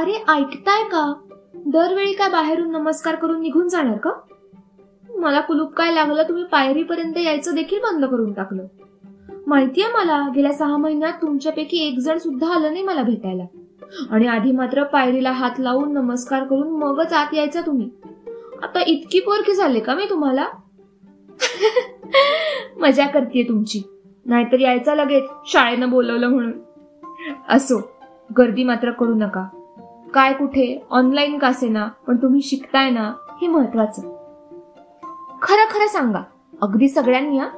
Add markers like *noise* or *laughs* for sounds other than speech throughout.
अरे ऐकताय का? दरवेळी काय बाहेरून नमस्कार करून निघून जाणार का? मला कुलूप काय लागलं तुम्ही पायरीपर्यंत यायचं देखील बंद करून टाकलं. माहितीये मला गेल्या सहा महिन्यात तुमच्यापैकी एक जण सुद्धा आलं नाही मला भेटायला. आणि आधी मात्र पायरीला हात लावून नमस्कार करून मगच आत यायचा तुम्ही. आता इतकी पोरकी झाले का मी तुम्हाला? *laughs* मजा करते तुमची. नाहीतर यायचा लगेच शाळेनं बोलवलं म्हणून. असो गर्दी मात्र करू नका. काय कुठे ऑनलाईन कासेना पण तुम्ही शिकताय ना हे महत्वाचं. खरं खरं सांगा अगदी सगळ्यांनी हा?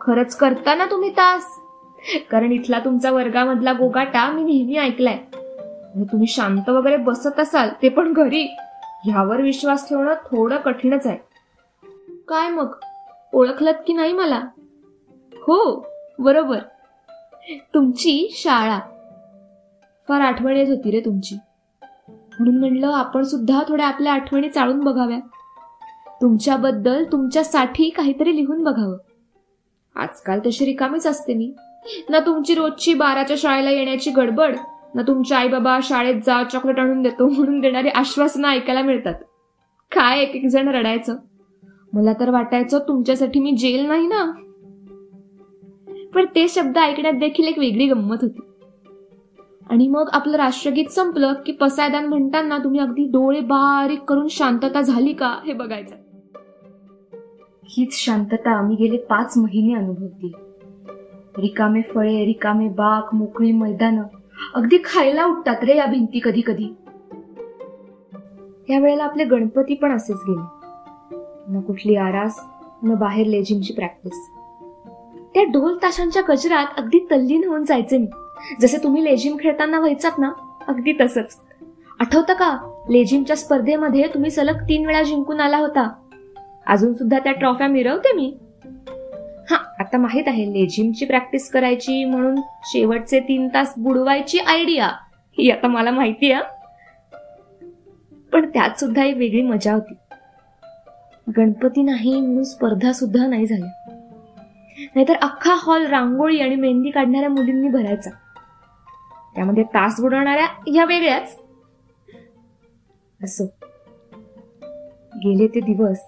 खरंच करता ना तुम्ही तास. कारण इथला तुमचा वर्गामधला गोगाटा मी नेहमी ऐकलाय. तुम्ही शांत वगैरे बसत असाल ते पण घरी. ह्यावर विश्वास ठेवणं थोडं कठीणच आहे. काय मग? ओळखलत की नाही मला? हो बरोबर. तुमची शाळा. फार आठवण येत होती रे तुमची. म्हणून म्हणलं आपण सुद्धा थोड्या आपल्या आठवणी चाळून बघाव्या. तुमच्याबद्दल तुमच्यासाठी काहीतरी लिहून बघावं. आजकाल तशी रिकामीच असते मी. ना तुमची रोजची बाराच्या शाळेला येण्याची गडबड ना तुमच्या आई बाबा शाळेत जा चॉकलेट आणून देतो म्हणून देणारी आश्वासनं ऐकायला मिळतात. काय एक एक जण रडायचं. मला तर वाटायचं तुमच्यासाठी मी जेल नाही ना. पण ते शब्द ऐकण्यात देखील एक वेगळी गंमत होती. आणि मग आपलं राष्ट्रगीत संपलं की पसायदान म्हणताना तुम्ही अगदी डोळे बारीक करून शांतता झाली का हे बघायचं. हीच शांतता मी गेले पाच महिने अनुभवते रिकामे फळे रिकामे बाग मोकळी मैदान. अगदी खायला उठतात रे या भिंती कधी कधी. या वेळेला आपले गणपती पण असेच गेले. न कुठली आरास न बाहेर लेझिमची प्रॅक्टिस. त्या ढोल ताशांच्या गजरात अगदी तल्लीन होऊन जायचे मी. जसे तुम्ही लेझिम खेळताना व्हायचात ना अगदी तसंच. आठवतं का लेझिमच्या स्पर्धेमध्ये तुम्ही सलग तीन वेळा जिंकून आला होता? अजून सुद्धा त्या ट्रॉफ्या मिरवते मी. हा आता माहीत आहे लेझिमची प्रॅक्टिस करायची म्हणून शेवटचे तीन तास बुडवायची आयडिया. ही आता मला माहिती आहे पण त्यात सुद्धा एक वेगळी मजा होती. गणपती नाही म्हणून स्पर्धा सुद्धा नाही झाल्या. नाहीतर अख्खा हॉल रांगोळी आणि मेहंदी काढणाऱ्या मुलींनी भरायचा. त्यामध्ये तास बुडवणाऱ्या ह्या वेगळ्याच. असो. गेले ते दिवस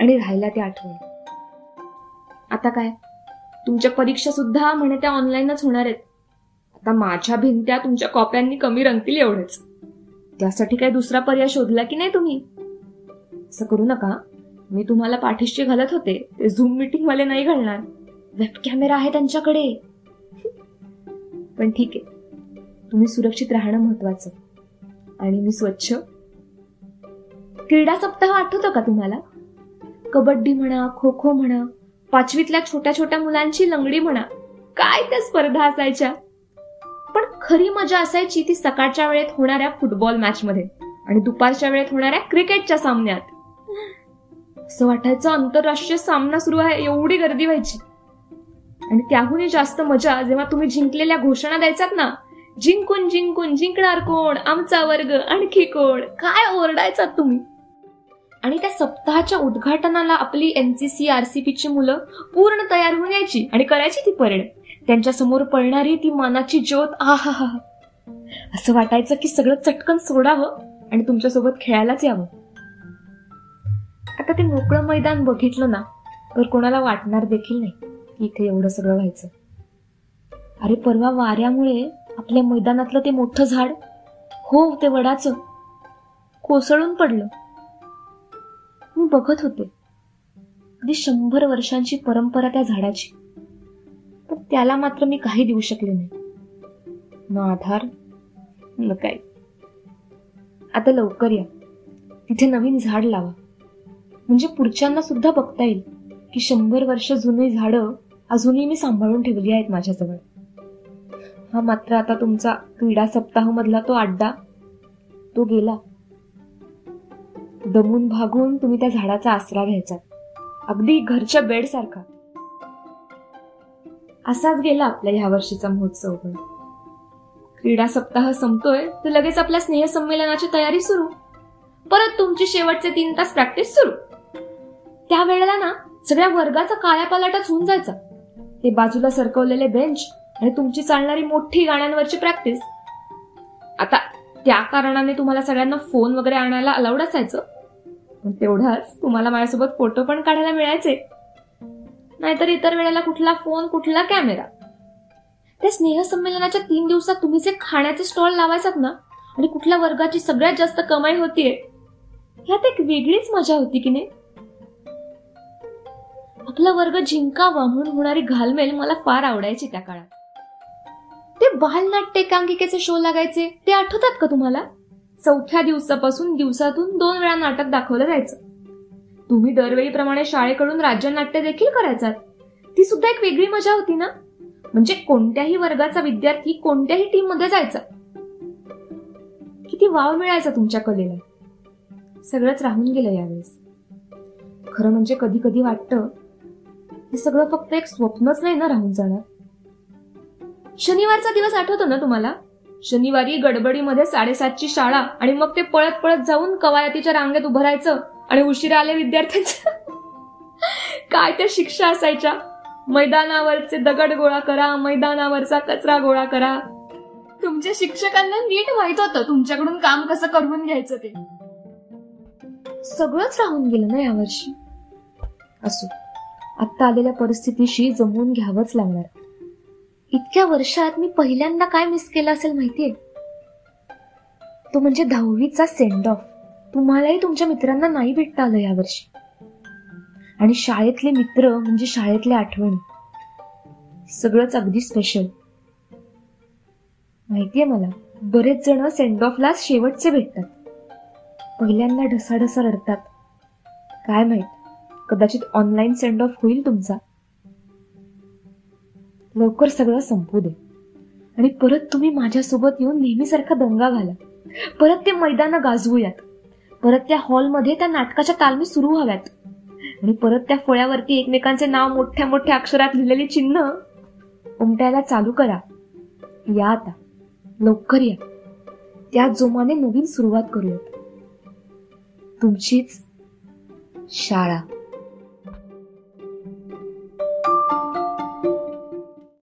आणि राहिला ते आठवण. आता काय? तुमच्या परीक्षा सुद्धा म्हणे त्या ऑनलाईनच होणार आहेत. आता माझ्या भिंत्या तुमच्या कॉप्यांनी कमी रंगतील एवढेच. त्यासाठी काय दुसरा पर्याय शोधला की नाही तुम्ही? असं करू नका. मी तुम्हाला पाठीशी घालत होते. ते झूम मीटिंग वाले नाही घालणार. वेब कॅमेरा आहे त्यांच्याकडे. पण ठीक आहे. तुम्ही सुरक्षित राहणं महत्वाचं. आणि मी स्वच्छ. क्रीडा सप्ताह आठवतो का तुम्हाला? कबड्डी म्हणा खो खो म्हणा पाचवीतल्या छोट्या छोट्या मुलांची लंगडी म्हणा काय त्या स्पर्धा असायच्या? पण खरी मजा असायची ती सकाळच्या वेळेत होणाऱ्या फुटबॉल मॅच मध्ये आणि दुपारच्या वेळेत होणाऱ्या क्रिकेटच्या सामन्यात. असं वाटायचं आंतरराष्ट्रीय सामना सुरू आहे एवढी गर्दी व्हायची. आणि त्याहूनही जास्त मजा जेव्हा तुम्ही जिंकलेल्या घोषणा द्यायचात ना जिंकून जिंकून जिंकणार कोण? आमचा वर्ग आणखी कोण? काय ओरडायचा तुम्ही? आणि त्या सप्ताहाच्या उद्घाटनाला आपली एनसीसी आरसीपीची मुलं पूर्ण तयार होऊन यायची आणि करायची ती परेड त्यांच्यासमोर पळणारी ती मानाची ज्योत आहा हा असं वाटायचं की सगळं चटकन सोडावं आणि तुमच्यासोबत खेळायलाच यावं. आता ते मोकळं मैदान बघितलं ना तर कोणाला वाटणार देखील नाही. की इथे एवढं सगळं व्हायचं. अरे परवा वाऱ्यामुळे आपल्या मैदानातलं ते मोठं झाड? हो ते वडाचं. कोसळून पडलं. मी बघत होते. अगदी शंभर वर्षांची परंपरा त्या झाडाची. पण त्याला मात्र मी काही देऊ शकले नाही. न आधार न काय. आता लवकर या. तिथे नवीन झाड लावा. म्हणजे पुढच्यांना सुद्धा बघता येईल की शंभर वर्ष जुनी झाडं अजूनही मी सांभाळून ठेवली आहेत माझ्याजवळ. हा मात्र आता तुमचा क्रीडा सप्ताह मधला तो अड्डा. तो गेला. दमून भागून तुम्ही त्या झाडाचा आसरा घ्यायचा. अगदी घरच्या बेड सारखा असाच गेला आपल्या ह्या वर्षीचा महोत्सव पण. क्रीडा सप्ताह संपतोय तर लगेच आपल्या स्नेहसंमेलनाची तयारी सुरू. परत तुमची शेवटचे तीन तास प्रॅक्टिस सुरू. त्या वेळेला ना सगळ्या वर्गाचा कायापालाटच होऊन जायचा. ते बाजूला सरकवलेले बेंच आणि तुमची चालणारी मोठी गाण्यांवरची प्रॅक्टिस आता त्या कारणाने तुम्हाला सगळ्यांना फोन वगैरे आणायला अलाउड असायचं. पण तेवढाच तुम्हाला माझ्यासोबत फोटो पण काढायला मिळायचे. नाहीतर इतर वेळेला कुठला फोन कुठला कॅमेरा त्या स्नेहसंमेलनाच्या तीन दिवसात तुम्ही जे खाण्याचे स्टॉल लावायचात ना आणि कुठल्या वर्गाची सगळ्यात जास्त कमाई होतीये ह्यात एक वेगळीच मजा होती की नाही? आपला वर्ग जिंकावा म्हणून होणारी घालमेल मला फार आवडायची त्या काळात. ते बालनाट्य एकांकिकेचे शो लागायचे. ते आठवतात का तुम्हाला? चौथ्या दिवसापासून दिवसातून दोन वेळा नाटक दाखवलं जायचं. तुम्ही दरवेळीप्रमाणे शाळेकडून राज्यनाट्य देखील करायचात. ती सुद्धा एक वेगळी मजा होती ना? म्हणजे कोणत्याही वर्गाचा विद्यार्थी कोणत्याही टीममध्ये जायचा. किती वाव मिळायचा तुमच्या कलेला. सगळंच राहून गेलं यावेळेस. खरं म्हणजे कधी कधी वाटतं हे सगळं फक्त एक स्वप्नच नाही ना राहून जाणार? शनिवारचा दिवस आठवतो ना तुम्हाला? शनिवारी गडबडीमध्ये साडेसातची शाळा आणि मग ते पळत पळत जाऊन कवायतीच्या रांगेत उभं राहायचं आणि उशिरा आले विद्यार्थ्यांचं. काय त्या शिक्षा असायच्या? मैदानावरचे दगड गोळा करा मैदानावरचा कचरा गोळा करा. तुमच्या शिक्षकांना नीट माहीत होतं तुमच्याकडून काम कसं करून घ्यायचं ते. सगळंच राहून गेलं ना यावर्षी. असो आत्ता आलेल्या परिस्थितीशी जमवून घ्यावंच लागणार. इतक्या वर्षात मी पहिल्यांदा काय मिस केलं असेल माहितीये? तो म्हणजे दहावीचा सेंड ऑफ तुम्हालाही तुमच्या मित्रांना नाही भेटता आलं यावर्षी. आणि शाळेतले मित्र म्हणजे शाळेतल्या आठवणी. सगळंच अगदी स्पेशल माहितीये मला? बरेच जण सेंड ऑफला शेवटचे भेटतात. पहिल्यांदा ढसाढसा रडतात. काय माहीत? कदाचित ऑनलाईन सेंड ऑफ होईल तुमचा. लवकर सगळं संपू दे. आणि परत तुम्ही माझ्यासोबत येऊन नेहमीसारखा दंगा घाला. परत ते मैदान गाजवूयात. परत त्या हॉलमध्ये त्या नाटकाच्या तालमी सुरू व्हाव्यात. आणि परत त्या फळ्यावरती एकमेकांचे नाव मोठ्या मोठ्या अक्षरात लिहिलेली चिन्ह उमटायला चालू करा. या आता. लवकर या. त्या जोमाने नवीन सुरुवात करूयात. तुमचीच शाळा.